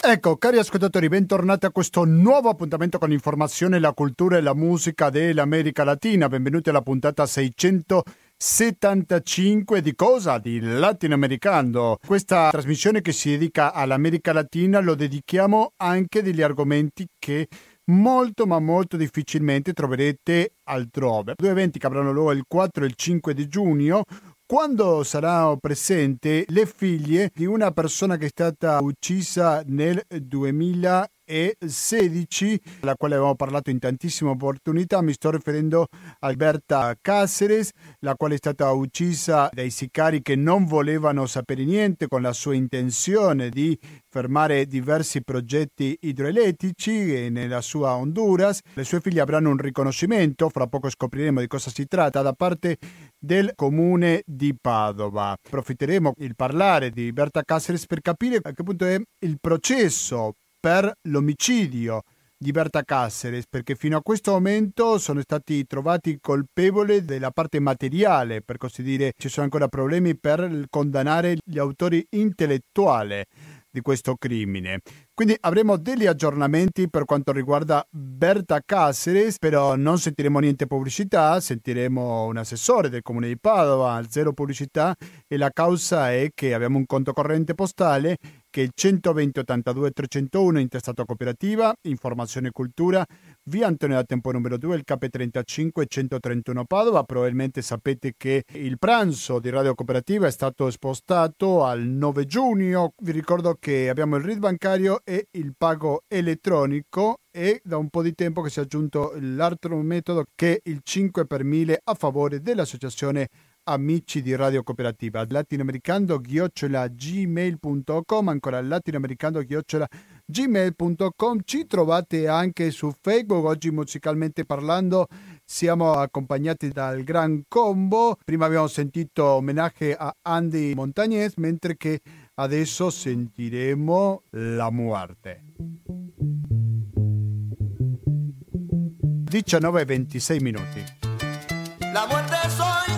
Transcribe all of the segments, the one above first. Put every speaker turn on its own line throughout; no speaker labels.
Ecco, cari ascoltatori, bentornati a questo nuovo appuntamento con l'informazione, la cultura e la musica dell'America Latina. Benvenuti alla puntata 675 di cosa? Di Latinoamericano. Questa trasmissione che si dedica all'America Latina lo dedichiamo anche degli argomenti che molto ma molto difficilmente troverete altrove. Due eventi che avranno luogo il 4 e il 5 di giugno, quando saranno presenti le figlie di una persona che è stata uccisa nel 2000 2016, della quale abbiamo parlato in tantissime opportunità. Mi sto riferendo a Alberta Cáceres, la quale è stata uccisa dai sicari che non volevano sapere niente con la sua intenzione di fermare diversi progetti idroelettrici nella sua Honduras. Le sue figlie avranno un riconoscimento, fra poco scopriremo di cosa si tratta, da parte del comune di Padova. Approfitteremo il parlare di Berta Cáceres per capire a che punto è il processo per l'omicidio di Berta Cáceres perché fino a questo momento sono stati trovati colpevoli della parte materiale, per così dire ci sono ancora problemi per condannare gli autori intellettuali di questo crimine. Quindi avremo degli aggiornamenti per quanto riguarda Berta Cáceres, però non sentiremo niente pubblicità, sentiremo un assessore del comune di Padova, zero pubblicità e la causa è che abbiamo un conto corrente postale che il 120 82 301 intestato cooperativa, informazione e cultura, via Antonio da Tempo numero 2, il KP35 131 Padova. Probabilmente sapete che il pranzo di Radio Cooperativa è stato spostato al 9 giugno. Vi ricordo che abbiamo il RID bancario e il pago elettronico e da un po' di tempo che si è aggiunto l'altro metodo che è il 5 per 1000 a favore dell'associazione amici di Radio Cooperativa latinoamericano chiocciola gmail.com ancora latinoamericano chiocciola gmail.com ci trovate anche su Facebook oggi musicalmente parlando siamo accompagnati dal Gran Combo. Prima abbiamo sentito omenagge a Andy Montagnez mentre che adesso sentiremo La Muerte. 19 e 26 minuti. La muerte soy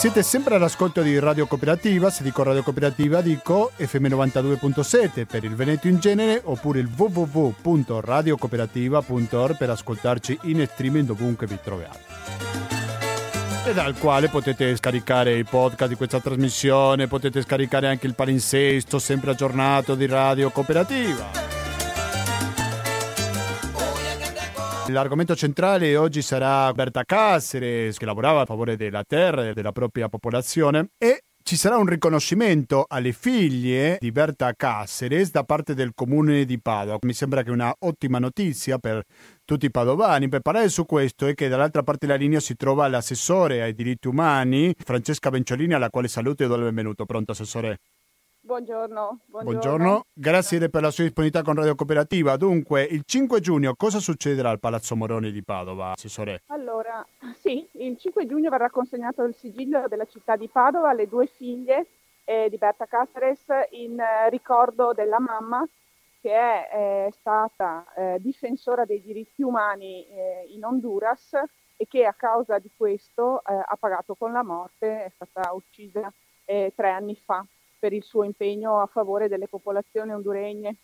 Siete sempre all'ascolto di Radio Cooperativa, se dico Radio Cooperativa dico FM 92.7 per il Veneto in genere oppure il www.radiocooperativa.org per ascoltarci in streaming dovunque vi troviate. E dal quale potete scaricare il podcast di questa trasmissione, potete scaricare anche il palinsesto sempre aggiornato di Radio Cooperativa. L'argomento centrale oggi sarà Berta Cáceres, che lavorava a favore della terra e della propria popolazione, e ci sarà un riconoscimento alle figlie di Berta Cáceres da parte del comune di Padova. Mi sembra che una ottima notizia per tutti i padovani. Per parlare su questo è che dall'altra parte della linea si trova l'assessore ai diritti umani, Francesca Benciolini, alla quale saluto e do il benvenuto. Pronto, assessore?
Buongiorno,
buongiorno. buongiorno. grazie per la sua disponibilità con Radio Cooperativa. Dunque, il 5 giugno cosa succederà al Palazzo Moroni di Padova, Assessore?
Allora, sì, il 5 giugno verrà consegnato il sigillo della città di Padova alle due figlie eh, di Berta Cáceres in eh, ricordo della mamma che è eh, stata eh, difensora dei diritti umani eh, in Honduras e che a causa di questo eh, ha pagato con la morte, è stata uccisa tre anni fa per il suo impegno a favore delle popolazioni honduregne.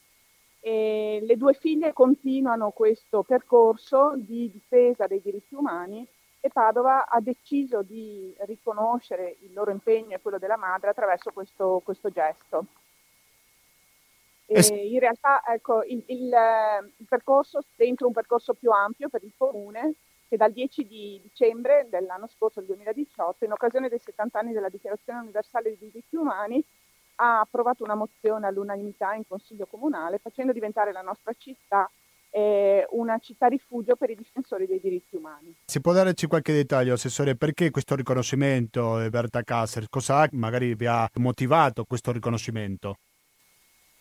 E le due figlie continuano questo percorso di difesa dei diritti umani e Padova ha deciso di riconoscere il loro impegno e quello della madre attraverso questo, questo gesto. E in realtà ecco, il, il, il percorso dentro un percorso più ampio per il comune che dal 10 di dicembre dell'anno scorso, del 2018, in occasione dei 70 anni della Dichiarazione universale dei diritti umani, ha approvato una mozione all'unanimità in Consiglio Comunale facendo diventare la nostra città eh, una città rifugio per i difensori dei diritti umani.
Si può darci qualche dettaglio, Assessore, perché questo riconoscimento, eh, Berta Kasser? Cosa magari vi ha motivato questo riconoscimento?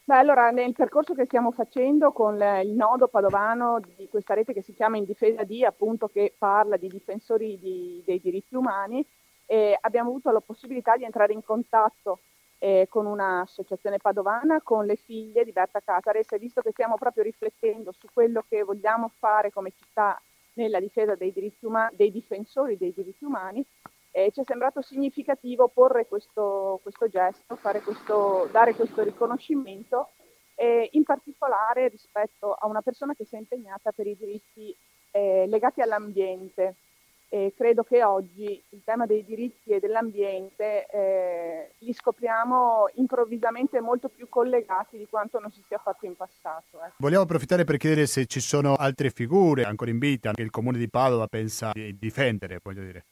Beh, allora, nel percorso che stiamo facendo con il nodo padovano di questa rete che si chiama In difesa di, appunto, che parla di difensori di, dei diritti umani, eh, abbiamo avuto la possibilità di entrare in contatto eh, con un'associazione padovana, con le figlie di Berta Casares visto che stiamo proprio riflettendo su quello che vogliamo fare come città nella difesa dei, diritti umani, dei difensori dei diritti umani, eh, ci è sembrato significativo porre questo, questo gesto, questo, dare questo riconoscimento, eh, in particolare rispetto a una persona che si è impegnata per i diritti eh, legati all'ambiente. E credo che oggi il tema dei diritti e dell'ambiente eh, li scopriamo improvvisamente molto più collegati di quanto non si sia fatto in passato.
Eh. Vogliamo approfittare per chiedere se ci sono altre figure ancora in vita che il comune di Padova pensa di difendere, voglio dire.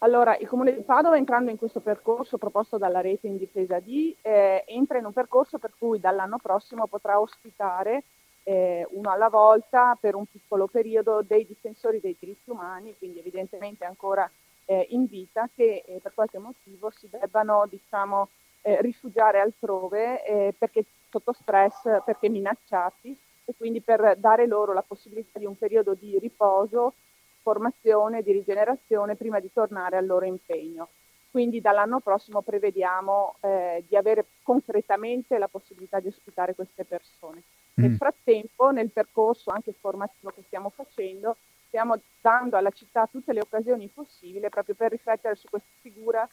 Allora, il Comune di Padova, entrando in questo percorso proposto dalla rete in difesa di, eh, entra in un percorso per cui dall'anno prossimo potrà ospitare eh, uno alla volta per un piccolo periodo dei difensori dei diritti umani, quindi evidentemente ancora eh, in vita, che eh, per qualche motivo si debbano diciamo, eh, rifugiare altrove eh, perché sotto stress, perché minacciati e quindi per dare loro la possibilità di un periodo di riposo formazione, di rigenerazione prima di tornare al loro impegno. Quindi dall'anno prossimo prevediamo eh, di avere concretamente la possibilità di ospitare queste persone. Mm. Nel frattempo, nel percorso anche formativo che stiamo facendo, stiamo dando alla città tutte le occasioni possibili proprio per riflettere su questa figura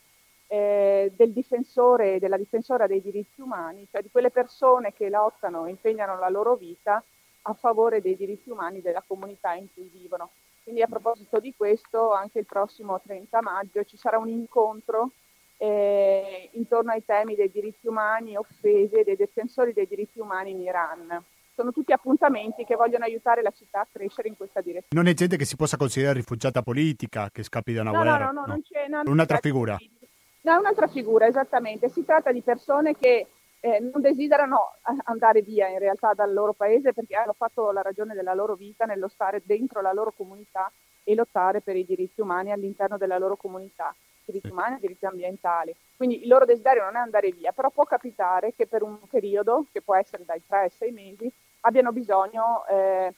eh, del difensore e della difensora dei diritti umani, cioè di quelle persone che lottano e impegnano la loro vita a favore dei diritti umani della comunità in cui vivono. Quindi a proposito di questo, anche il prossimo 30 maggio ci sarà un incontro eh, intorno ai temi dei diritti umani offesi e dei difensori dei diritti umani in Iran. Sono tutti appuntamenti che vogliono aiutare la città a crescere in questa direzione.
Non è gente che si possa considerare rifugiata politica, che scappi da una
no,
guerra?
No, no, no, non c'è. No,
un'altra figura?
No, un'altra figura, esattamente. Si tratta di persone che eh, non desiderano andare via in realtà dal loro paese perché hanno fatto la ragione della loro vita nello stare dentro la loro comunità e lottare per i diritti umani all'interno della loro comunità, diritti umani e diritti ambientali. Quindi il loro desiderio non è andare via, però può capitare che per un periodo, che può essere dai 3 ai 6 mesi, abbiano bisogno eh,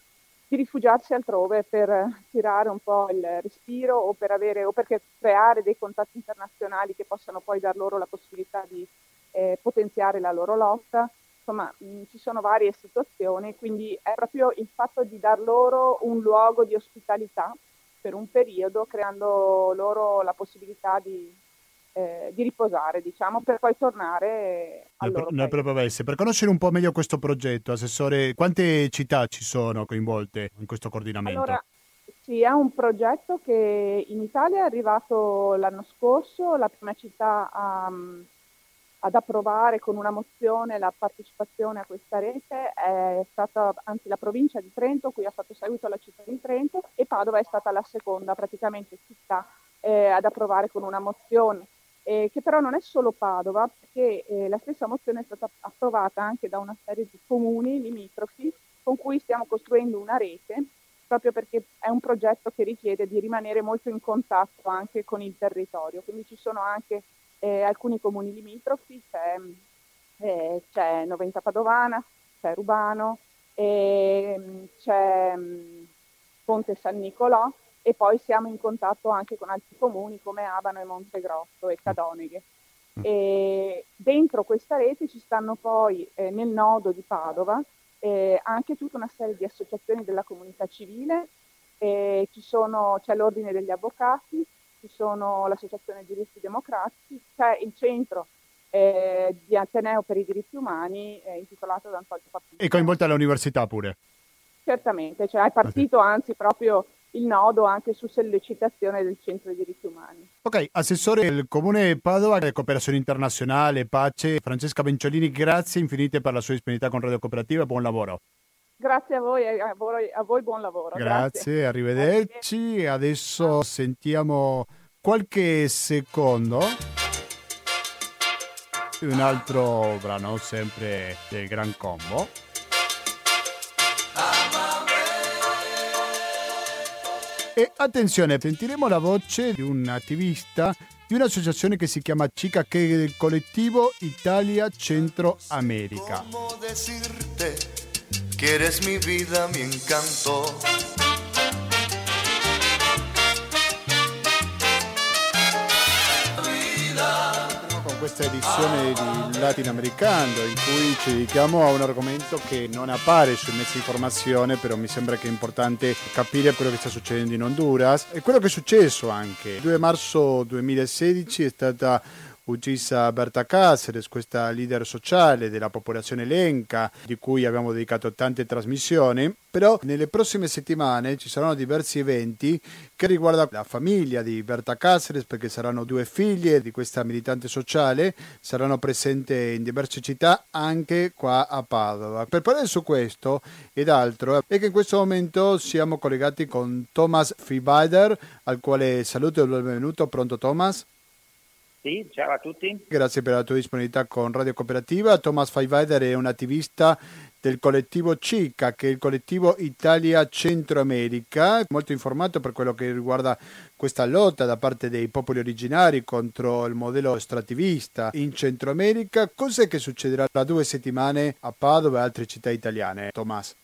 di rifugiarsi altrove per tirare un po' il respiro o per, avere, o per creare dei contatti internazionali che possano poi dar loro la possibilità di eh, potenziare la loro lotta. Insomma, mh, ci sono varie situazioni, quindi è proprio il fatto di dar loro un luogo di ospitalità per un periodo, creando loro la possibilità di, eh, di riposare, diciamo, per poi tornare al
nel,
loro
nel proprio paese. Per conoscere un po' meglio questo progetto, Assessore, quante città ci sono coinvolte in questo coordinamento?
Allora, sì, è un progetto che in Italia è arrivato l'anno scorso, la prima città a, ad approvare con una mozione la partecipazione a questa rete è stata anzi la provincia di Trento, cui ha fatto seguito la città di Trento, e Padova è stata la seconda praticamente città eh, ad approvare con una mozione. Eh, che però non è solo Padova, perché eh, la stessa mozione è stata approvata anche da una serie di comuni limitrofi con cui stiamo costruendo una rete, proprio perché è un progetto che richiede di rimanere molto in contatto anche con il territorio. Quindi ci sono anche eh, alcuni comuni limitrofi, c'è, eh, c'è Noventa Padovana, c'è Rubano, eh, c'è mh, Ponte San Nicolò e poi siamo in contatto anche con altri comuni come Abano e Montegrosso e Cadoneghe. Mm. E dentro questa rete ci stanno poi eh, nel nodo di Padova eh, anche tutta una serie di associazioni della comunità civile, eh, sono, c'è l'Ordine degli Avvocati, ci sono l'Associazione Giuristi Democratici, c'è il centro eh, di Ateneo per i diritti umani eh, intitolato da Antonio Papini.
E coinvolta l'università pure?
Certamente, cioè è partito anzi proprio il nodo anche su sollecitazione del Centro dei diritti umani.
Ok, Assessore del Comune Padova, Cooperazione Internazionale, Pace, Francesca Benciolini, grazie infinite per la sua disponibilità con Radio Cooperativa e buon lavoro.
Grazie a voi, a voi, a voi buon lavoro.
Grazie, Grazie. arrivederci. Adesso sentiamo qualche secondo. Un altro brano sempre del Gran Combo. E attenzione, sentiremo la voce di un attivista di un'associazione che si chiama CICA, che è il collettivo Italia Centro America.
¿Cómo decirte que eres mi vida, mi encanto?
con questa edizione di Latinoamericano in cui ci dedichiamo a un argomento che non appare sui mezzi di informazione, però mi sembra che è importante capire quello che sta succedendo in Honduras e quello che è successo anche. Il 2 marzo 2016 è stata uccisa Berta Cáceres, questa leader sociale della popolazione lenca, di cui abbiamo dedicato tante trasmissioni, però nelle prossime settimane ci saranno diversi eventi che riguardano la famiglia di Berta Cáceres, perché saranno due figlie di questa militante sociale, saranno presenti in diverse città, anche qua a Padova. Per parlare su questo ed altro, è che in questo momento siamo collegati con Thomas Fibader, al quale saluto e benvenuto. Pronto Thomas?
Sì, ciao a tutti.
Grazie per la tua disponibilità con Radio Cooperativa. Thomas Feiweider è un attivista del collettivo CICA, che è il collettivo Italia Centro America, molto informato per quello che riguarda questa lotta da parte dei popoli originari contro il modello estrattivista in Centro America. Cos'è che succederà tra due settimane a Padova e altre città italiane, Thomas?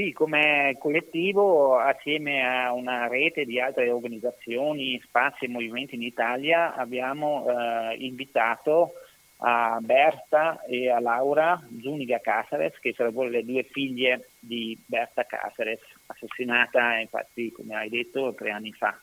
Sì, come collettivo, assieme a una rete di altre organizzazioni, spazi e movimenti in Italia, abbiamo eh, invitato a Berta e a Laura Zuniga Casares, che sarebbero le due figlie di Berta Casares, assassinata infatti, come hai detto, tre anni fa.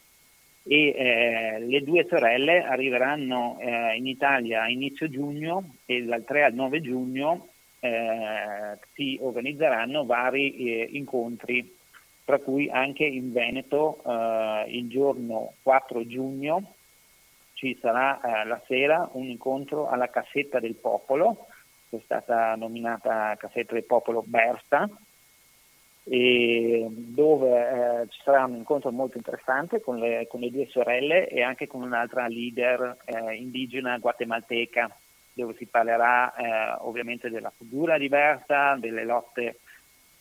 E eh, le due sorelle arriveranno eh, in Italia a inizio giugno e dal 3 al 9 giugno eh, si organizzeranno vari eh, incontri, tra cui anche in Veneto eh, il giorno 4 giugno ci sarà eh, la sera un incontro alla Cassetta del Popolo, che è stata nominata Cassetta del Popolo Bersta, dove eh, ci sarà un incontro molto interessante con le, con le, due sorelle e anche con un'altra leader eh, indigena guatemalteca dove si parlerà eh, ovviamente della figura diversa, delle lotte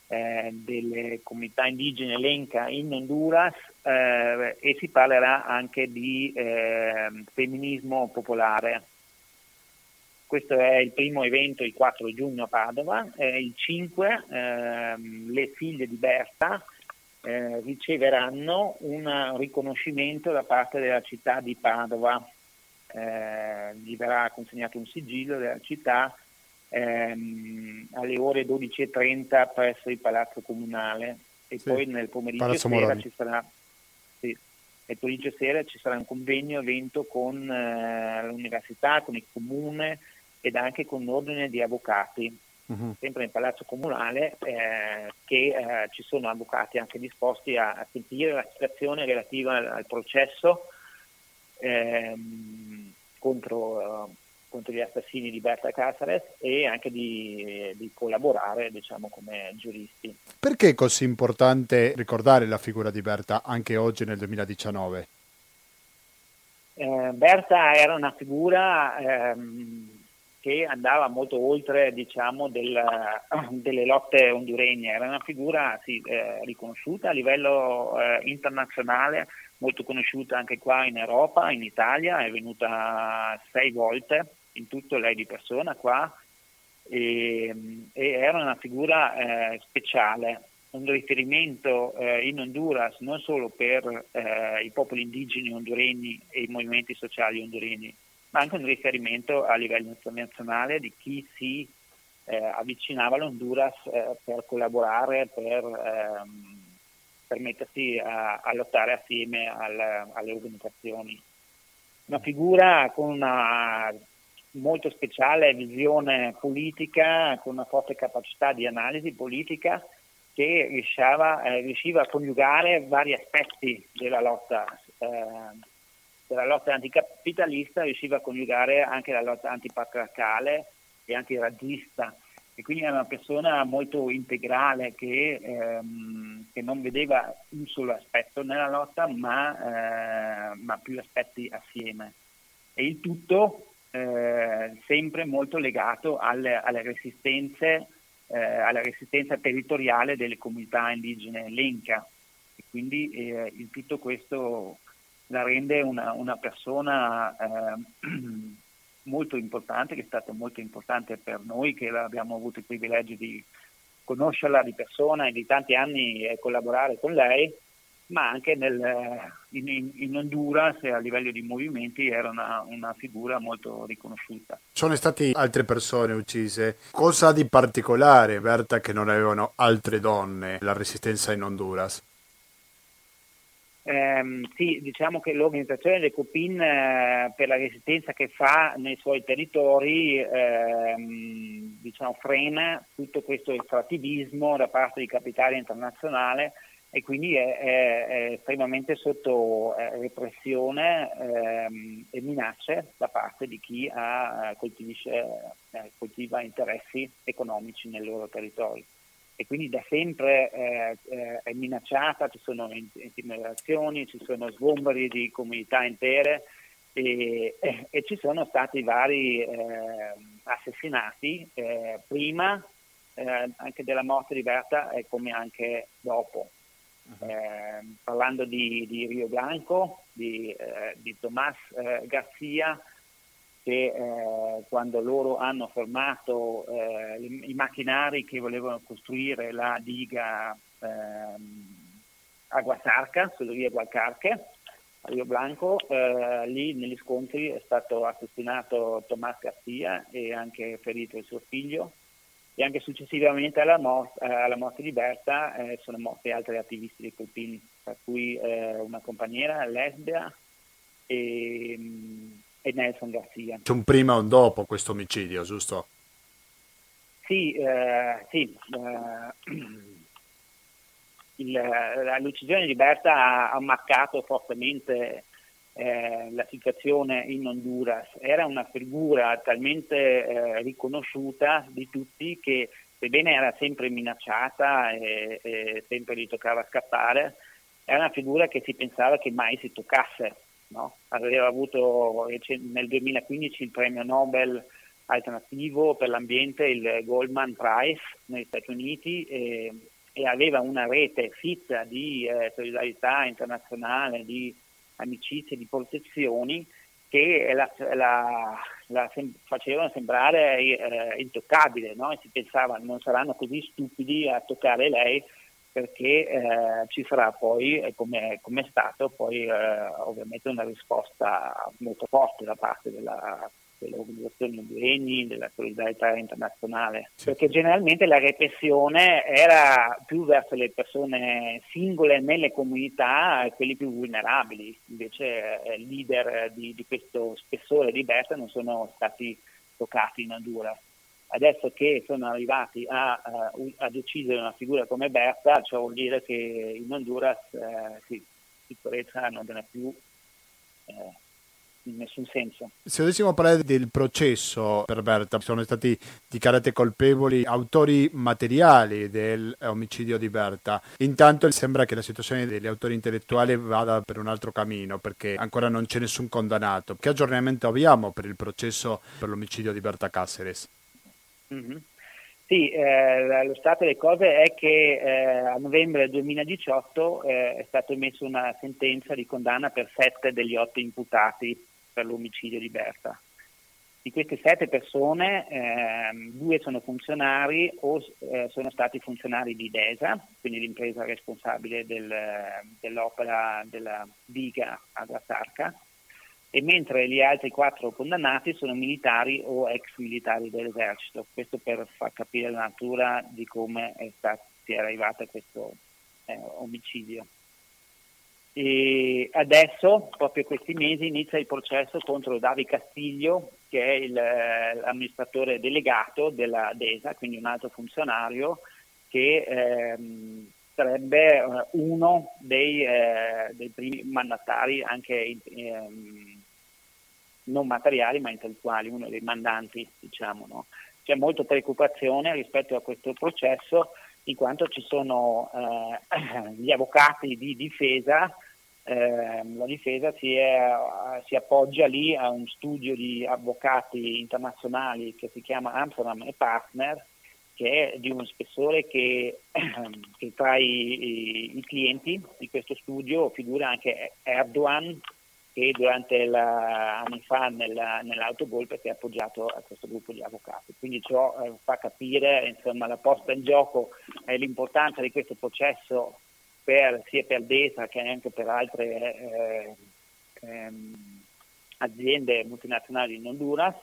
eh, delle comunità indigene Lenca in Honduras eh, e si parlerà anche di ehm, femminismo popolare. Questo è il primo evento il 4 giugno a Padova, il 5 ehm, le figlie di Berta eh, riceveranno un riconoscimento da parte della città di Padova eh, gli verrà consegnato un sigillo della città ehm, alle ore 12.30 presso il Palazzo Comunale e sì, poi nel pomeriggio sera ci sarà sì, nel pomeriggio sera ci sarà un convegno evento con eh, l'università, con il comune ed anche con l'ordine di avvocati. Uh-huh. sempre nel Palazzo Comunale, eh, che eh, ci sono avvocati anche disposti a, a sentire la situazione relativa al, al processo ehm, contro, uh, contro, gli assassini di Berta Casares e anche di, di collaborare diciamo, come giuristi.
Perché è così importante ricordare la figura di Berta anche oggi nel 2019?
Eh, Berta era una figura ehm, che andava molto oltre diciamo, del, delle lotte honduregne, era una figura sì, eh, riconosciuta a livello eh, internazionale molto conosciuta anche qua in Europa, in Italia, è venuta sei volte in tutto lei di persona qua e, e era una figura eh, speciale, un riferimento eh, in Honduras non solo per eh, i popoli indigeni honduregni e i movimenti sociali honduregni, ma anche un riferimento a livello internazionale di chi si eh, avvicinava all'Honduras eh, per collaborare, per ehm, per mettersi a, a lottare assieme al, alle organizzazioni. Una figura con una molto speciale visione politica, con una forte capacità di analisi politica che riusciva, eh, riusciva a coniugare vari aspetti della lotta, eh, della lotta anticapitalista, riusciva a coniugare anche la lotta antipatriarcale e antirazzista e quindi era una persona molto integrale che, ehm, che non vedeva un solo aspetto nella lotta ma, eh, ma più aspetti assieme. E il tutto eh, sempre molto legato alle, alle resistenze eh, alla resistenza territoriale delle comunità indigene Lenca. Quindi eh, in tutto questo la rende una, una persona eh, molto importante, che è stata molto importante per noi che abbiamo avuto il privilegio di conoscerla di persona e di tanti anni eh, collaborare con lei, ma anche nel, in, in, Honduras a livello di movimenti era una, una, figura molto riconosciuta.
Sono state altre persone uccise. Cosa di particolare, Berta, che non avevano altre donne la resistenza in Honduras?
Eh, sì, diciamo che l'organizzazione del Copin eh, per la resistenza che fa nei suoi territori eh, diciamo, frena tutto questo estrattivismo da parte di capitale internazionale e quindi è, è, è estremamente sotto eh, repressione ehm, e minacce da parte di chi ha, eh, coltiva interessi economici nel loro territorio e quindi da sempre eh, eh, è minacciata, ci sono intimidazioni, ci sono sgomberi di comunità intere e, e, e ci sono stati vari eh, assassinati eh, prima eh, anche della morte di Berta e come anche dopo. Uh-huh. parlando di, di, Rio Blanco, di, di Tomás Garcia, che eh, quando loro hanno fermato eh, i, macchinari che volevano costruire la diga ehm, a Guasarca, sulla via Gualcarche, a Rio Blanco, eh, lì negli scontri è stato assassinato Tomás Garcia e anche ferito il suo figlio. E anche successivamente alla, mort- alla morte di Berta eh, sono morti altri attivisti dei Colpini, tra cui eh, una compagniera lesbia e e Nelson Garcia.
C'è un prima e un dopo questo omicidio, giusto?
Sì, eh, sì. Eh, il, l'uccisione di Berta ha, ha marcato fortemente eh, la situazione in Honduras. Era una figura talmente eh, riconosciuta di tutti che sebbene era sempre minacciata e, e sempre gli toccava scappare, era una figura che si pensava che mai si toccasse no? aveva avuto nel 2015 il premio Nobel alternativo per l'ambiente, il Goldman Prize negli Stati Uniti e, e aveva una rete fitta di eh, solidarietà internazionale, di amicizie, di protezioni che la, la, la sem- facevano sembrare eh, intoccabile no? e si pensava non saranno così stupidi a toccare lei perché eh, ci sarà poi, come è stato, poi eh, ovviamente una risposta molto forte da parte della, delle organizzazioni honduregni, della solidarietà internazionale, sì. perché generalmente la repressione era più verso le persone singole nelle comunità e quelli più vulnerabili, invece eh, leader di, di questo spessore di Berta non sono stati toccati in Honduras adesso che sono arrivati a, uh, a, decidere una figura come Berta, ciò vuol dire che in Honduras uh, sì, sicurezza non è più uh, in nessun senso.
Se dovessimo parlare del processo per Berta, sono stati dichiarati colpevoli autori materiali dell'omicidio di Berta. Intanto sembra che la situazione degli autori intellettuali vada per un altro cammino perché ancora non c'è nessun condannato. Che aggiornamento abbiamo per il processo per l'omicidio di Berta Cáceres?
Mm-hmm. Sì, eh, lo stato delle cose è che eh, a novembre 2018 eh, è stata emessa una sentenza di condanna per sette degli otto imputati per l'omicidio di Berta. Di queste sette persone, ehm, due sono funzionari o eh, sono stati funzionari di DESA, quindi l'impresa responsabile del, dell'opera della diga a Guasarca, e mentre gli altri quattro condannati sono militari o ex militari dell'esercito. Questo per far capire la natura di come è stato, si è arrivato a questo eh, omicidio. E adesso, proprio questi mesi, inizia il processo contro Davi Castiglio, che è il, eh, l'amministratore delegato della DESA, quindi un altro funzionario che ehm, sarebbe eh, uno dei, eh, dei, primi mandatari anche ehm, non materiali ma intellettuali, uno dei mandanti, diciamo. No? C'è molta preoccupazione rispetto a questo processo in quanto ci sono eh, gli avvocati di difesa, eh, la difesa si, è, si, appoggia lì a un studio di avvocati internazionali che si chiama Amsterdam e Partner che è di uno spessore che, che tra i, i, clienti di questo studio figura anche Erdogan che durante la, anni fa nella, nell'autogolpe si è appoggiato a questo gruppo di avvocati. Quindi ciò eh, fa capire insomma, la posta in gioco e l'importanza di questo processo per, sia per DESA che anche per altre eh, ehm, aziende multinazionali in Honduras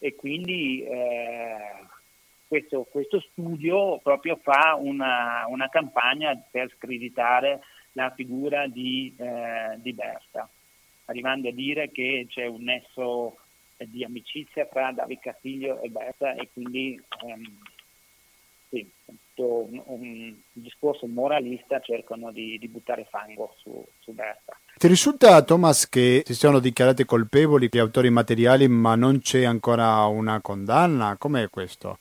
e quindi eh, questo, questo, studio proprio fa una, una, campagna per screditare la figura di, eh, di Berta arrivando a dire che c'è un nesso di amicizia fra David Castiglio e Berta e quindi ehm, sì, un, un, discorso moralista cercano di, di buttare fango su, su, Berta.
Ti risulta, Thomas, che si siano dichiarati colpevoli gli autori materiali ma non c'è ancora una condanna? Com'è questo?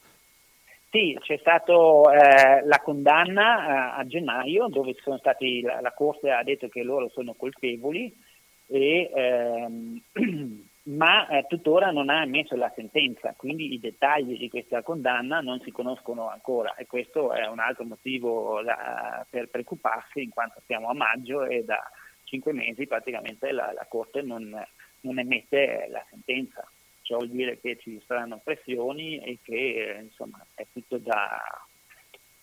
Sì, c'è stata eh, la condanna eh, a gennaio dove sono stati, la, la Corte ha detto che loro sono colpevoli e, ehm, ma eh, tuttora non ha emesso la sentenza, quindi i dettagli di questa condanna non si conoscono ancora e questo è un altro motivo da, per preoccuparsi in quanto siamo a maggio e da cinque mesi praticamente la, la Corte non, non, emette la sentenza. Ciò vuol dire che ci saranno pressioni e che insomma, è tutto da,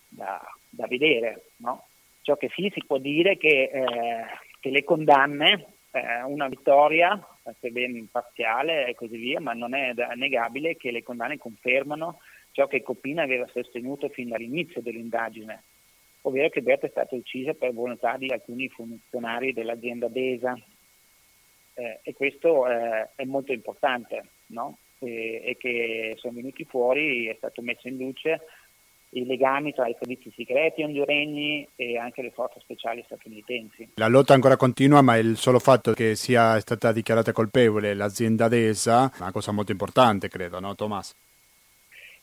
da, da vedere. No? Ciò che sì si può dire è che, eh, che le condanne eh, una vittoria, sebbene parziale e così via, ma non è negabile che le condanne confermano ciò che Copina aveva sostenuto fin dall'inizio dell'indagine, ovvero che Berta è stata uccisa per volontà di alcuni funzionari dell'azienda Desa. Eh, e questo eh, è molto importante, no? e, e, che sono venuti fuori, è stato messo in luce i legami tra i servizi segreti honduregni e anche le forze speciali statunitensi.
La lotta ancora continua, ma il solo fatto che sia stata dichiarata colpevole l'azienda DESA è una cosa molto importante, credo, no Tomas?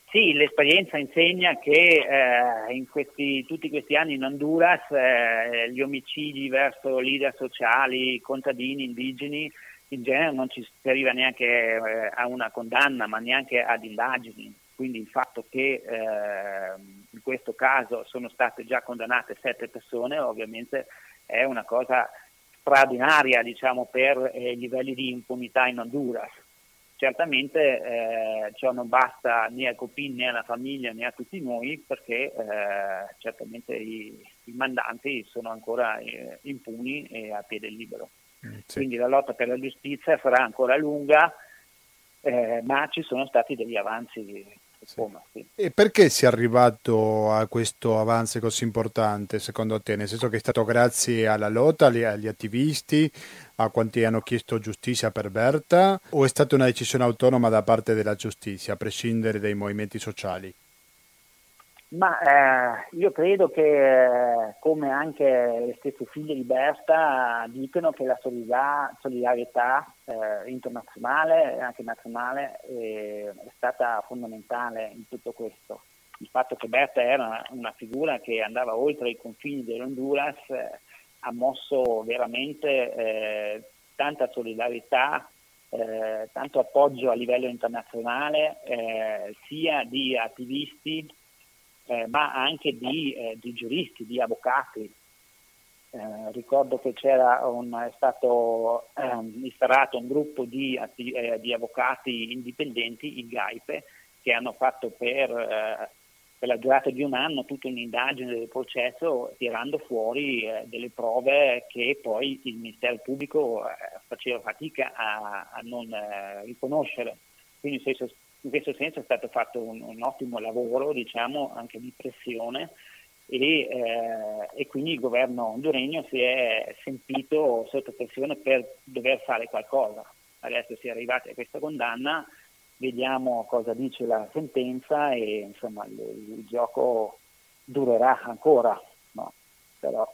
Sì, l'esperienza insegna che eh, in questi, tutti questi anni in Honduras eh, gli omicidi verso leader sociali, contadini, indigeni, in genere non ci si arriva neanche eh, a una condanna, ma neanche ad indagini quindi il fatto che eh, in questo caso sono state già condannate sette persone ovviamente è una cosa straordinaria diciamo, per eh, i livelli di impunità in Honduras. Certamente eh, ciò non basta né a Copin né alla famiglia né a tutti noi perché eh, certamente i, i, mandanti sono ancora eh, impuni e a piede libero. Mm, sì. Quindi la lotta per la giustizia sarà ancora lunga, eh, ma ci sono stati degli avanzi
Insomma, sì. E perché si è arrivato a questo avanzo così importante secondo te? Nel senso che è stato grazie alla lotta, agli attivisti, a quanti hanno chiesto giustizia per Berta o è stata una decisione autonoma da parte della giustizia, a prescindere dai movimenti sociali?
Ma eh, io credo che, come anche le stesse figlie di Berta, dicono che la solidarietà eh, internazionale e anche nazionale eh, è stata fondamentale in tutto questo. Il fatto che Berta era una figura che andava oltre i confini dell'Honduras eh, ha mosso veramente eh, tanta solidarietà eh, tanto appoggio a livello internazionale eh, sia di attivisti eh, ma anche di, eh, di, giuristi, di avvocati. Eh, ricordo che un, è stato ehm, instaurato un gruppo di, eh, di, avvocati indipendenti, il GAIPE, che hanno fatto per, eh, per, la durata di un anno tutta un'indagine del processo tirando fuori eh, delle prove che poi il Ministero Pubblico faceva fatica a, a non riconoscere. Quindi se in questo senso è stato fatto un, un ottimo lavoro, diciamo, anche di pressione e, eh, e, quindi il governo honduregno si è sentito sotto pressione per dover fare qualcosa. Adesso si è arrivati a questa condanna, vediamo cosa dice la sentenza e insomma il, il gioco durerà ancora, no? però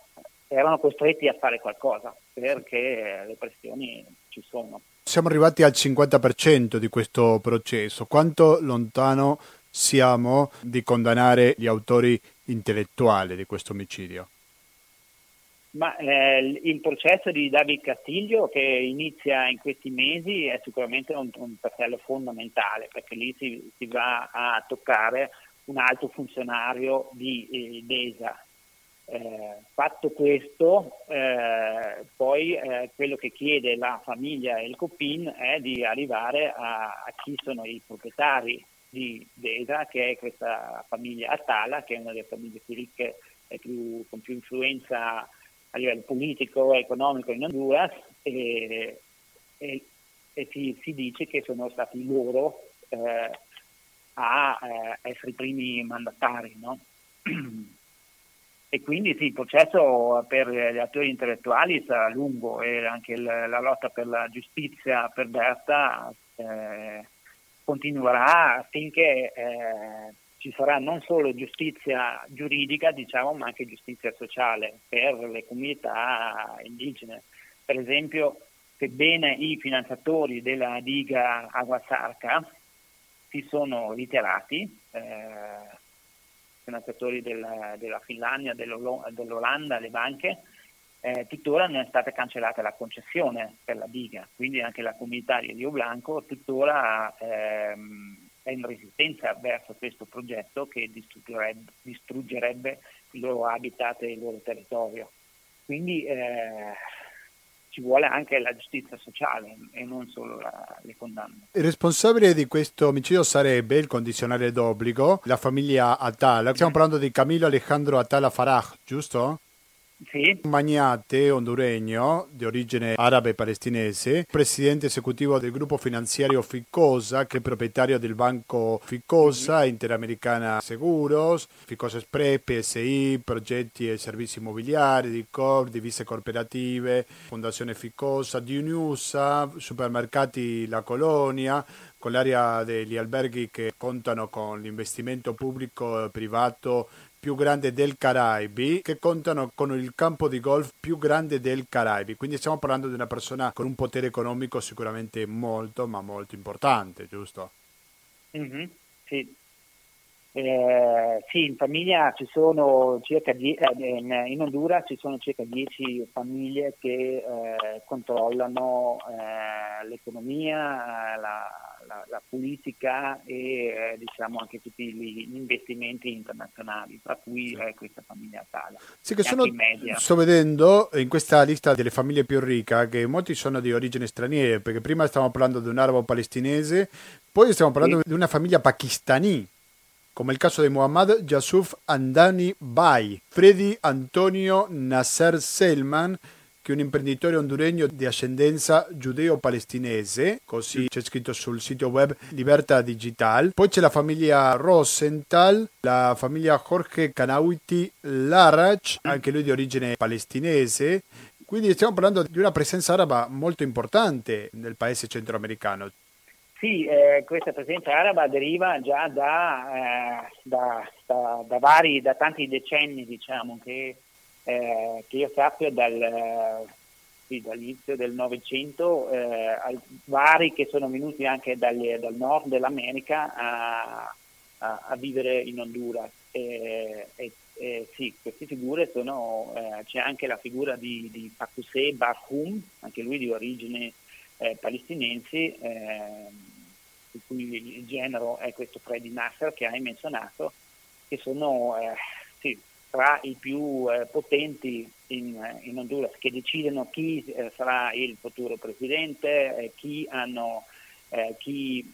erano costretti a fare qualcosa perché le pressioni ci sono
siamo arrivati al 50% di questo processo. Quanto lontano siamo di condannare gli autori intellettuali di questo omicidio?
Ma eh, il processo di David Castiglio che inizia in questi mesi è sicuramente un, un tassello fondamentale perché lì si, si, va a toccare un alto funzionario di eh, DESA. Eh, fatto questo, eh, poi eh, quello che chiede la famiglia e il COPIN è di arrivare a, a chi sono i proprietari di DESA, che è questa famiglia Atala, che è una delle famiglie più ricche e più, con più influenza a livello politico e economico in Honduras, e, e, e si, si, dice che sono stati loro eh, a eh, essere i primi mandatari. No? e quindi sì, il processo per gli attori intellettuali sarà lungo e anche il, la lotta per la giustizia per Berta eh, continuerà finché eh, ci sarà non solo giustizia giuridica, diciamo, ma anche giustizia sociale per le comunità indigene. Per esempio, sebbene i finanziatori della diga Aguasarca si sono ritirati, eh, finanziatori della, della Finlandia, dell'Olanda, le banche, eh, tuttora non è stata cancellata la concessione per la diga, quindi anche la comunità di Rio Blanco tuttora ehm, è in resistenza verso questo progetto che distruggerebbe, distruggerebbe il loro habitat e il loro territorio. Quindi eh, ci vuole anche la giustizia sociale e non solo la, le condanne.
Il responsabile di questo omicidio sarebbe il condizionale d'obbligo, la famiglia Atala. Stiamo parlando di Camilo Alejandro Atala Faraj, giusto?
Sì.
Un magnate honduregno di origine arabe-palestinese, presidente esecutivo del gruppo finanziario Ficosa, che è proprietario del banco Ficosa, mm-hmm. Interamericana Seguros, Ficosa Express, PSI, progetti e servizi immobiliari, di COP, divise corporative, Fondazione Ficosa, di Uniusa, supermercati La Colonia, con l'area degli alberghi che contano con l'investimento pubblico e privato più grande del Caraibi, che contano con il campo di golf più grande del Caraibi. Quindi stiamo parlando di una persona con un potere economico sicuramente molto, ma molto importante, giusto?
Mm-hmm, sì. Eh, sì, in famiglia ci sono circa die- eh, in Honduras ci sono circa 10 famiglie che eh, controllano eh, l'economia, la, la, la politica e eh, diciamo anche tutti gli investimenti internazionali, tra cui sì. eh, questa famiglia Tala.
Sì, che sono, sto vedendo in questa lista delle famiglie più ricche che molti sono di origine straniera, perché prima stavamo parlando di un arabo palestinese, poi stiamo parlando sì. di una famiglia pakistani come il caso di Muhammad Yasuf Andani Bai, Freddy Antonio Nasser Selman, che è un imprenditore honduregno di ascendenza giudeo-palestinese, così c'è scritto sul sito web Libertà Digital. Poi c'è la famiglia Rosenthal, la famiglia Jorge Kanawiti Larach, anche lui di origine palestinese. Quindi stiamo parlando di una presenza araba molto importante nel paese centroamericano.
Sì, eh, questa presenza araba deriva già da, eh, da, da, da, vari, da tanti decenni, diciamo, che eh, che io sappia dal, sì, dall'inizio del Novecento, eh, vari che sono venuti anche dal, dal nord dell'America a, a, a, vivere in Honduras. E, e, sì, queste figure sono, eh, c'è anche la figura di, di Pakuseh Barhum, anche lui di origini eh, palestinensi, eh, di cui genero è questo Freddy Nasser che hai menzionato, che sono eh, sì, tra i più eh, potenti in, in, Honduras che decidono chi eh, sarà il futuro presidente, eh, chi, hanno, eh, chi,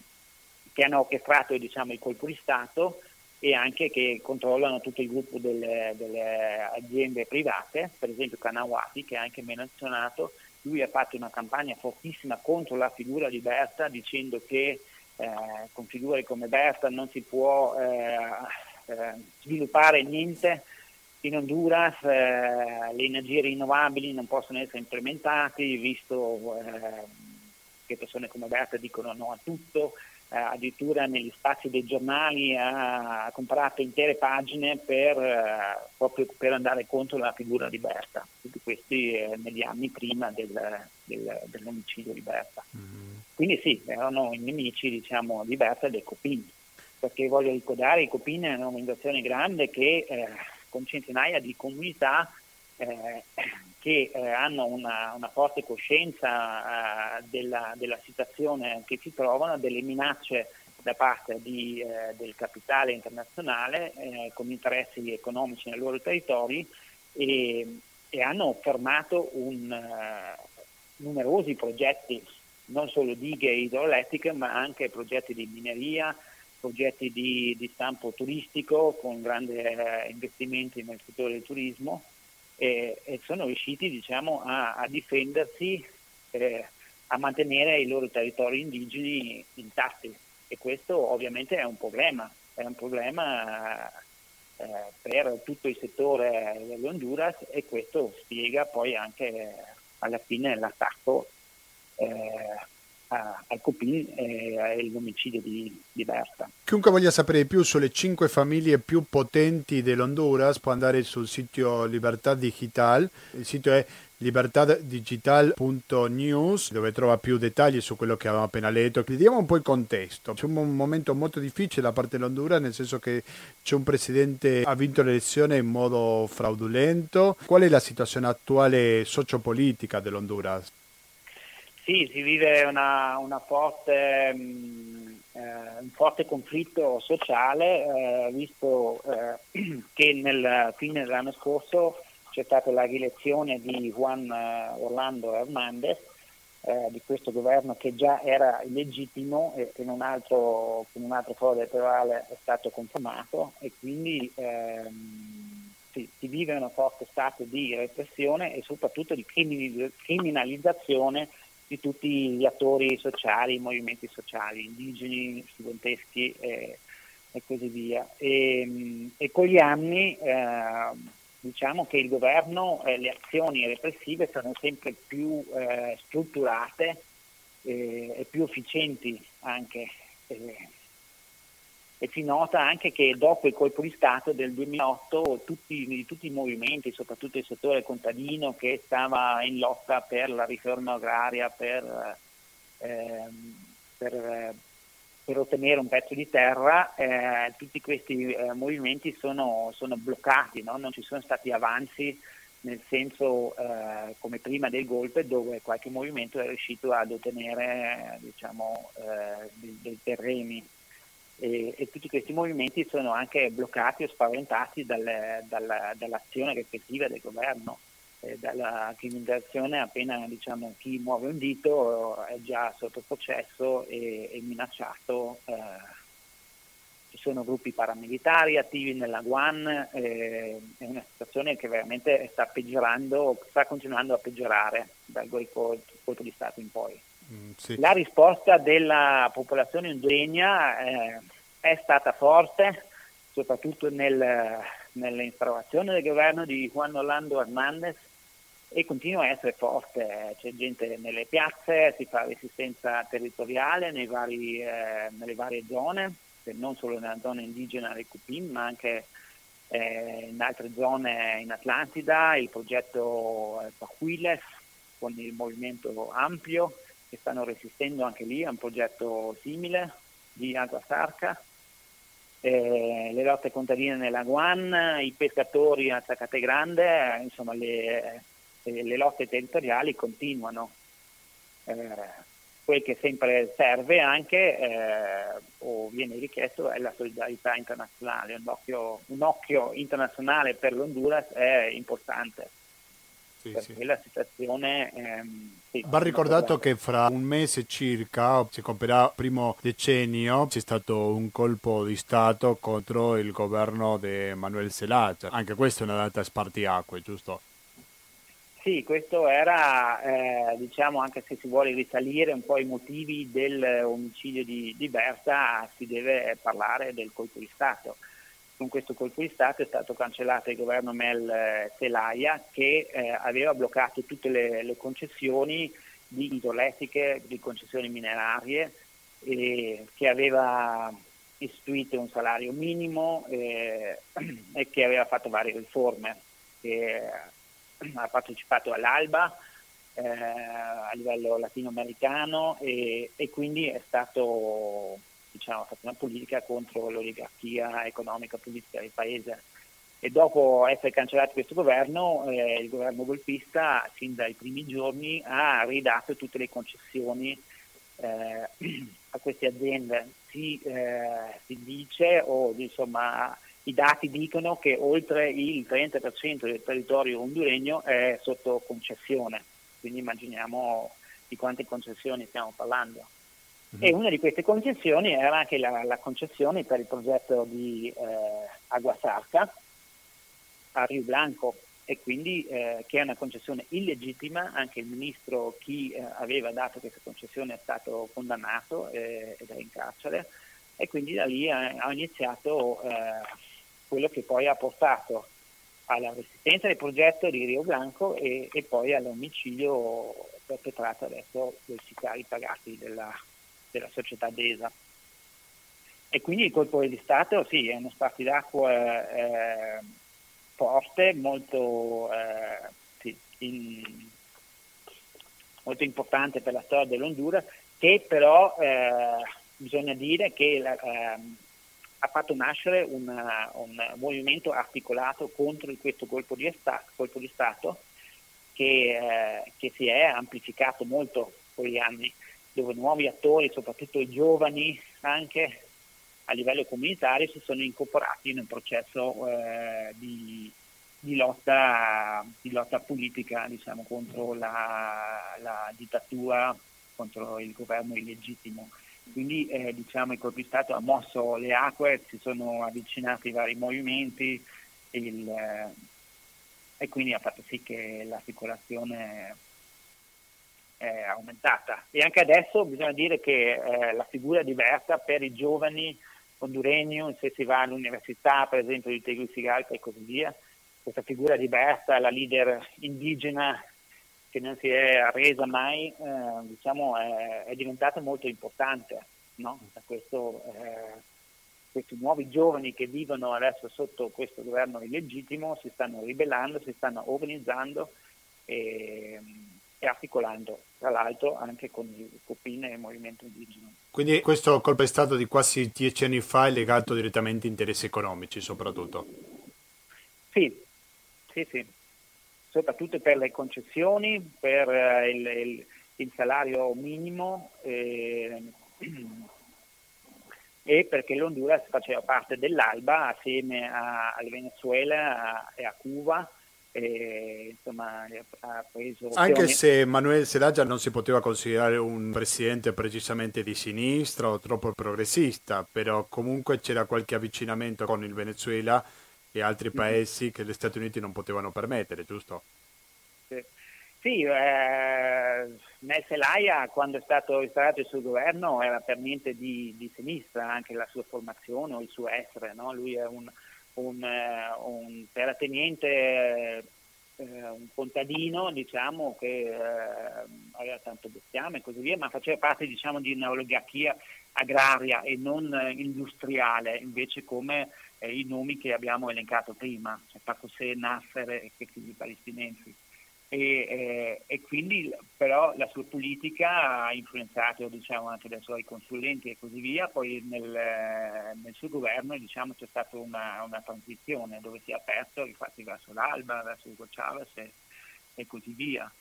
che hanno orchestrato diciamo, il colpo di Stato e anche che controllano tutto il gruppo delle, delle aziende private, per esempio Kanawati che ha anche menzionato, lui ha fatto una campagna fortissima contro la figura di Berta dicendo che eh, con figure come Berta non si può eh, sviluppare niente in Honduras eh, le energie rinnovabili non possono essere implementate, visto eh, che persone come Berta dicono no a tutto, eh, addirittura negli spazi dei giornali ha comprato intere pagine per, eh, proprio per andare contro la figura di Berta, tutti questi eh, negli anni prima del, del, dell'omicidio di Berta. Mm. Quindi sì, erano i nemici diciamo, di Berta e Copini, perché voglio ricordare, i Copini è un'organizzazione grande che eh, con centinaia di comunità eh, che eh, hanno una, una, forte coscienza eh, della, della, situazione che si trovano, delle minacce da parte di, eh, del capitale internazionale eh, con interessi economici nei loro territori e, e hanno fermato un, uh, numerosi progetti, non solo dighe idroelettriche, ma anche progetti di mineria, progetti di, di stampo turistico con grandi eh, investimenti nel settore del turismo e, e sono riusciti diciamo, a, a difendersi, eh, a mantenere i loro territori indigeni intatti. E questo ovviamente è un problema, è un problema eh, per tutto il settore dell'Honduras e questo spiega poi anche alla fine l'attacco eh, al Copin e l'omicidio di, di Berta.
Chiunque voglia sapere di più sulle cinque famiglie più potenti dell'Honduras può andare sul sito Libertà Digital, il sito è libertadigital.news dove trova più dettagli su quello che avevamo appena letto. Vi diamo un po' il contesto. C'è un momento molto difficile da parte dell'Honduras nel senso che c'è un presidente che ha vinto l'elezione in modo fraudolento. Qual è la situazione attuale sociopolitica dell'Honduras?
Sì, si vive una, una forte, mh, mm, eh, un forte conflitto sociale, eh, visto eh, che nel fine dell'anno scorso c'è stata la rielezione di Juan eh, Orlando Hernandez, eh, di questo governo che già era illegittimo e che un altro, con un altro foro elettorale è stato confermato e quindi ehm, si, si, vive una forte stato di repressione e soprattutto di criminalizzazione di tutti gli attori sociali, i movimenti sociali, indigeni, studenteschi e, e così via. E, e, con gli anni eh, diciamo che il governo, eh, le azioni repressive sono sempre più eh, strutturate e più efficienti anche. E si nota anche che dopo il colpo di Stato del 2008 tutti, tutti, i movimenti, soprattutto il settore contadino che stava in lotta per la riforma agraria, per, eh, per, per ottenere un pezzo di terra, eh, tutti questi eh, movimenti sono, sono bloccati, no? non ci sono stati avanzi nel senso eh, come prima del golpe dove qualche movimento è riuscito ad ottenere diciamo, eh, dei, dei terreni e, e, tutti questi movimenti sono anche bloccati o spaventati dalle, dalla, dall'azione repressiva del governo, eh, dalla criminalizzazione appena diciamo, chi muove un dito è già sotto processo e, e minacciato. Eh, ci sono gruppi paramilitari attivi nella Guan, eh, è una situazione che veramente sta peggiorando, sta continuando a peggiorare dal colpo di Stato in poi. Mm, sì. La risposta della popolazione indegna eh, è stata forte, soprattutto nel, nell'instaurazione del governo di Juan Orlando Hernández e continua a essere forte, c'è gente nelle piazze, si fa resistenza territoriale vari, eh, nelle varie zone, non solo nella zona indigena del Cupin, ma anche eh, in altre zone in Atlantida, il progetto eh, Pahuiles con il movimento ampio che stanno resistendo anche lì, è un progetto simile di Agua Sarca, eh, le lotte contadine nella Guan, i pescatori a Zacate Grande, eh, insomma le, eh, le, lotte territoriali continuano. Eh, quel che sempre serve anche eh, o viene richiesto è la solidarietà internazionale, un occhio, un occhio internazionale per l'Honduras è importante sì, sì. la situazione ehm, sì,
va ricordato che fra un mese circa si compirà il primo decennio c'è stato un colpo di stato contro il governo di Manuel Zelaya anche questa è una data spartiacque giusto?
Sì, questo era, eh, diciamo, anche se si vuole risalire un po' i motivi dell'omicidio di, di Berta, si deve parlare del colpo di Stato con questo colpo di Stato è stato cancellato il governo Mel Zelaya che eh, aveva bloccato tutte le, le concessioni di idroelettriche, di concessioni minerarie, e che aveva istituito un salario minimo eh, e che aveva fatto varie riforme. Che, ha partecipato all'ALBA eh, a livello latinoamericano e, e quindi è stato diciamo, fatto una politica contro l'oligarchia economica e politica del paese. E dopo essere cancellato questo governo, eh, il governo golpista, sin dai primi giorni, ha ridato tutte le concessioni eh, a queste aziende si, eh, si dice o insomma i dati dicono che oltre il 30% del territorio honduregno è sotto concessione, quindi immaginiamo di quante concessioni stiamo parlando. Mm-hmm. E una di queste concessioni era anche la, la concessione per il progetto di eh, Aguasarca a Rio Blanco e quindi eh, che è una concessione illegittima, anche il ministro chi eh, aveva dato questa concessione è stato condannato eh, ed è in carcere e quindi da lì ha, ha iniziato eh, quello che poi ha portato alla resistenza del progetto di Rio Blanco e, e poi all'omicidio perpetrato adesso dai sicari pagati della, della società DESA. E quindi il colpo di Stato sì, è uno spartiacque eh, forte, molto, eh, sì, in, molto, importante per la storia dell'Honduras, che però eh, bisogna dire che la, ehm, ha fatto nascere una, un movimento articolato contro questo colpo di, esta, colpo di Stato che, eh, che, si è amplificato molto con gli anni, dove nuovi attori, soprattutto i giovani, anche a livello comunitario, si sono incorporati in un processo eh, di, di, lotta, di, lotta, politica diciamo, contro la, la dittatura, contro il governo illegittimo. Quindi eh, diciamo, il colpo di Stato ha mosso le acque, si sono avvicinati i vari movimenti il, eh, e quindi ha fatto sì che la è aumentata. E anche adesso bisogna dire che eh, la figura è diversa per i giovani honduregni, se si va all'università per esempio di Tegucigalpa e così via, questa figura diversa, la leader indigena che non si è arresa mai, eh, diciamo, è, è, diventata molto importante. No? Questo, eh, questi nuovi giovani che vivono adesso sotto questo governo illegittimo si stanno ribellando, si stanno organizzando e, e articolando, tra l'altro anche con il COPIN e il movimento indigeno.
Quindi questo colpo è stato di quasi dieci anni fa è legato direttamente a interessi economici soprattutto?
Sì, sì, sì soprattutto per le concessioni, per eh, il, il, il, salario minimo eh, e perché l'Honduras faceva parte dell'ALBA assieme al Venezuela e a Cuba. E, insomma, ha preso
Anche se Manuel Zelaya non si poteva considerare un presidente precisamente di sinistra o troppo progressista, però comunque c'era qualche avvicinamento con il Venezuela e altri paesi mm-hmm. che gli Stati Uniti non potevano permettere, giusto?
Sì, sì eh, Messelaia quando è stato instaurato il suo governo era per niente di, di sinistra, anche la sua formazione o il suo essere, no? lui è un, un, eh, un terrateniente eh, un contadino diciamo, che eh, aveva tanto bestiame e così via, ma faceva parte diciamo, di un'oligarchia agraria e non eh, industriale, invece come eh, i nomi che abbiamo elencato prima, cioè Pacosè, Nasser e i palestinensi. E, eh, e, quindi però la sua politica ha influenzato diciamo, anche dai suoi consulenti e così via, poi nel, nel suo governo diciamo, c'è stata una, una, transizione dove si è aperto infatti verso l'Alba, verso Hugo Chavez e, e così via.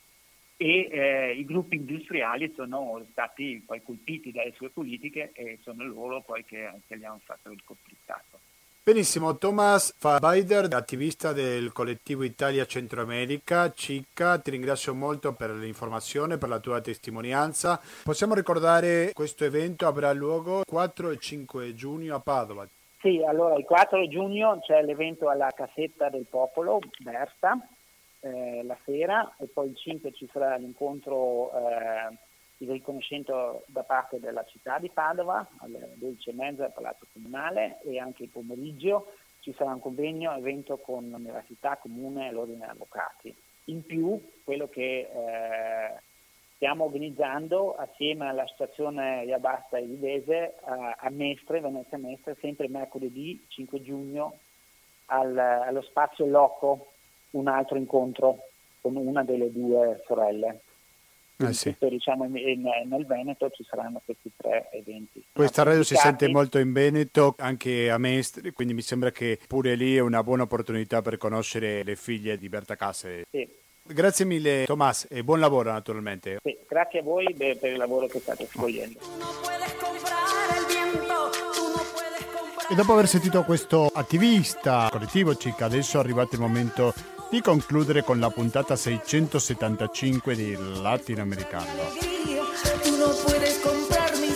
E eh, i gruppi industriali sono stati poi colpiti dalle sue politiche e sono loro poi che, che gli hanno fatto il conflittato.
Benissimo, Thomas Fabider, attivista del collettivo Italia Centroamerica, CICA, ti ringrazio molto per l'informazione, per la tua testimonianza. Possiamo ricordare questo evento avrà luogo il 4 e 5 giugno a Padova.
Sì, allora il 4 giugno c'è l'evento alla Cassetta del Popolo, Berta, eh, la sera, e poi il 5 ci sarà l'incontro eh, il riconoscimento da parte della città di Padova alle 12.30 al Palazzo Comunale e anche il pomeriggio ci sarà un convegno, evento con l'Università Comune e l'Ordine degli Avvocati. In più, quello che eh, stiamo organizzando assieme all'associazione Iabasta e Videse a, a Mestre, Venezia Mestre, sempre mercoledì 5 giugno al, allo spazio Loco, un altro incontro con una delle due sorelle. Eh sì. tutto, diciamo, in, in, nel Veneto ci saranno questi tre eventi.
Questa radio si sente molto in Veneto, anche a Mestre, quindi mi sembra che pure lì è una buona opportunità per conoscere le figlie di Berta Casse.
Sì.
Grazie mille Tomas e buon lavoro naturalmente.
Sì, grazie a voi per il lavoro che state svolgendo.
E dopo aver sentito questo attivista collettivo CIC, adesso è arrivato il momento di concludere con la puntata 675 di Latinoamericano,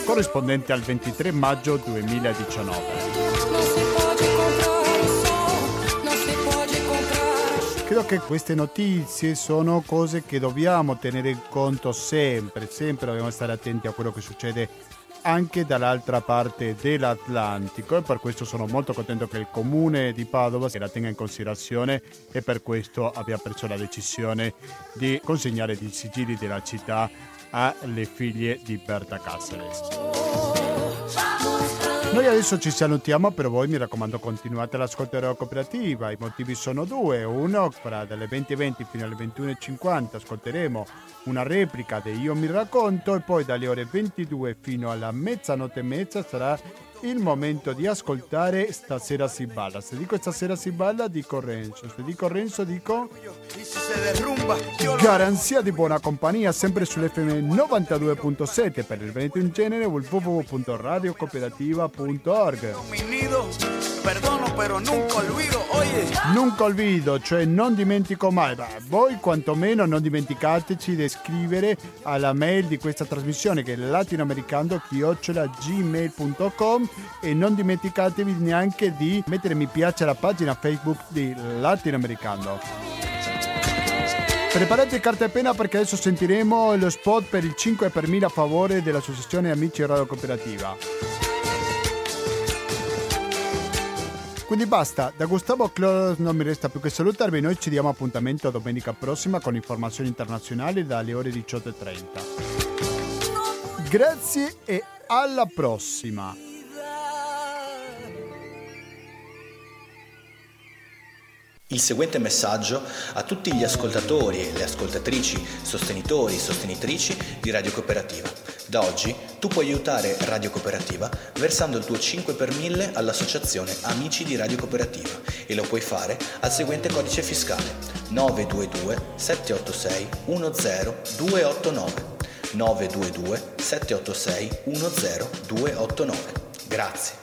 corrispondente al 23 maggio 2019. Credo che queste notizie sono cose che dobbiamo tenere in conto sempre, sempre dobbiamo stare attenti a quello che succede anche dall'altra parte dell'Atlantico e per questo sono molto contento che il comune di Padova la tenga in considerazione e per questo abbia preso la decisione di consegnare i sigilli della città alle figlie di Berta Cáceres. Noi adesso ci salutiamo, però voi mi raccomando continuate all'ascolto della cooperativa. I motivi sono due. Uno, fra dalle 20.20 fino alle 21.50 ascolteremo una replica di Io mi racconto e poi dalle ore 22 fino alla mezzanotte e mezza sarà il momento di ascoltare Stasera si balla. Se dico stasera si balla, dico Renzo. Se dico Renzo, dico garanzia di buona compagnia, sempre sull'FM 92.7 per il Veneto in genere www.radiocooperativa.org. Perdono, però nunca olvido, oye. Nunca olvido, cioè non dimentico mai. Beh, voi quantomeno non dimenticateci di scrivere alla mail di questa trasmissione che è latinoamericando-gmail.com e non dimenticatevi neanche di mettere mi piace alla pagina Facebook di Latinoamericano. Preparate carta e penna perché adesso sentiremo lo spot per il 5 per 1000 a favore dell'Associazione Amici Radio Cooperativa. Quindi basta, da Gustavo Clos non mi resta più che salutarvi, noi ci diamo appuntamento domenica prossima con informazioni internazionali dalle ore 18.30. Grazie e alla prossima!
Il seguente messaggio a tutti gli ascoltatori e le ascoltatrici, sostenitori e sostenitrici di Radio Cooperativa. Da oggi tu puoi aiutare Radio Cooperativa versando il tuo 5 per 1000 all'associazione Amici di Radio Cooperativa e lo puoi fare al seguente codice fiscale 922 786 10289 922 786 10289. Grazie.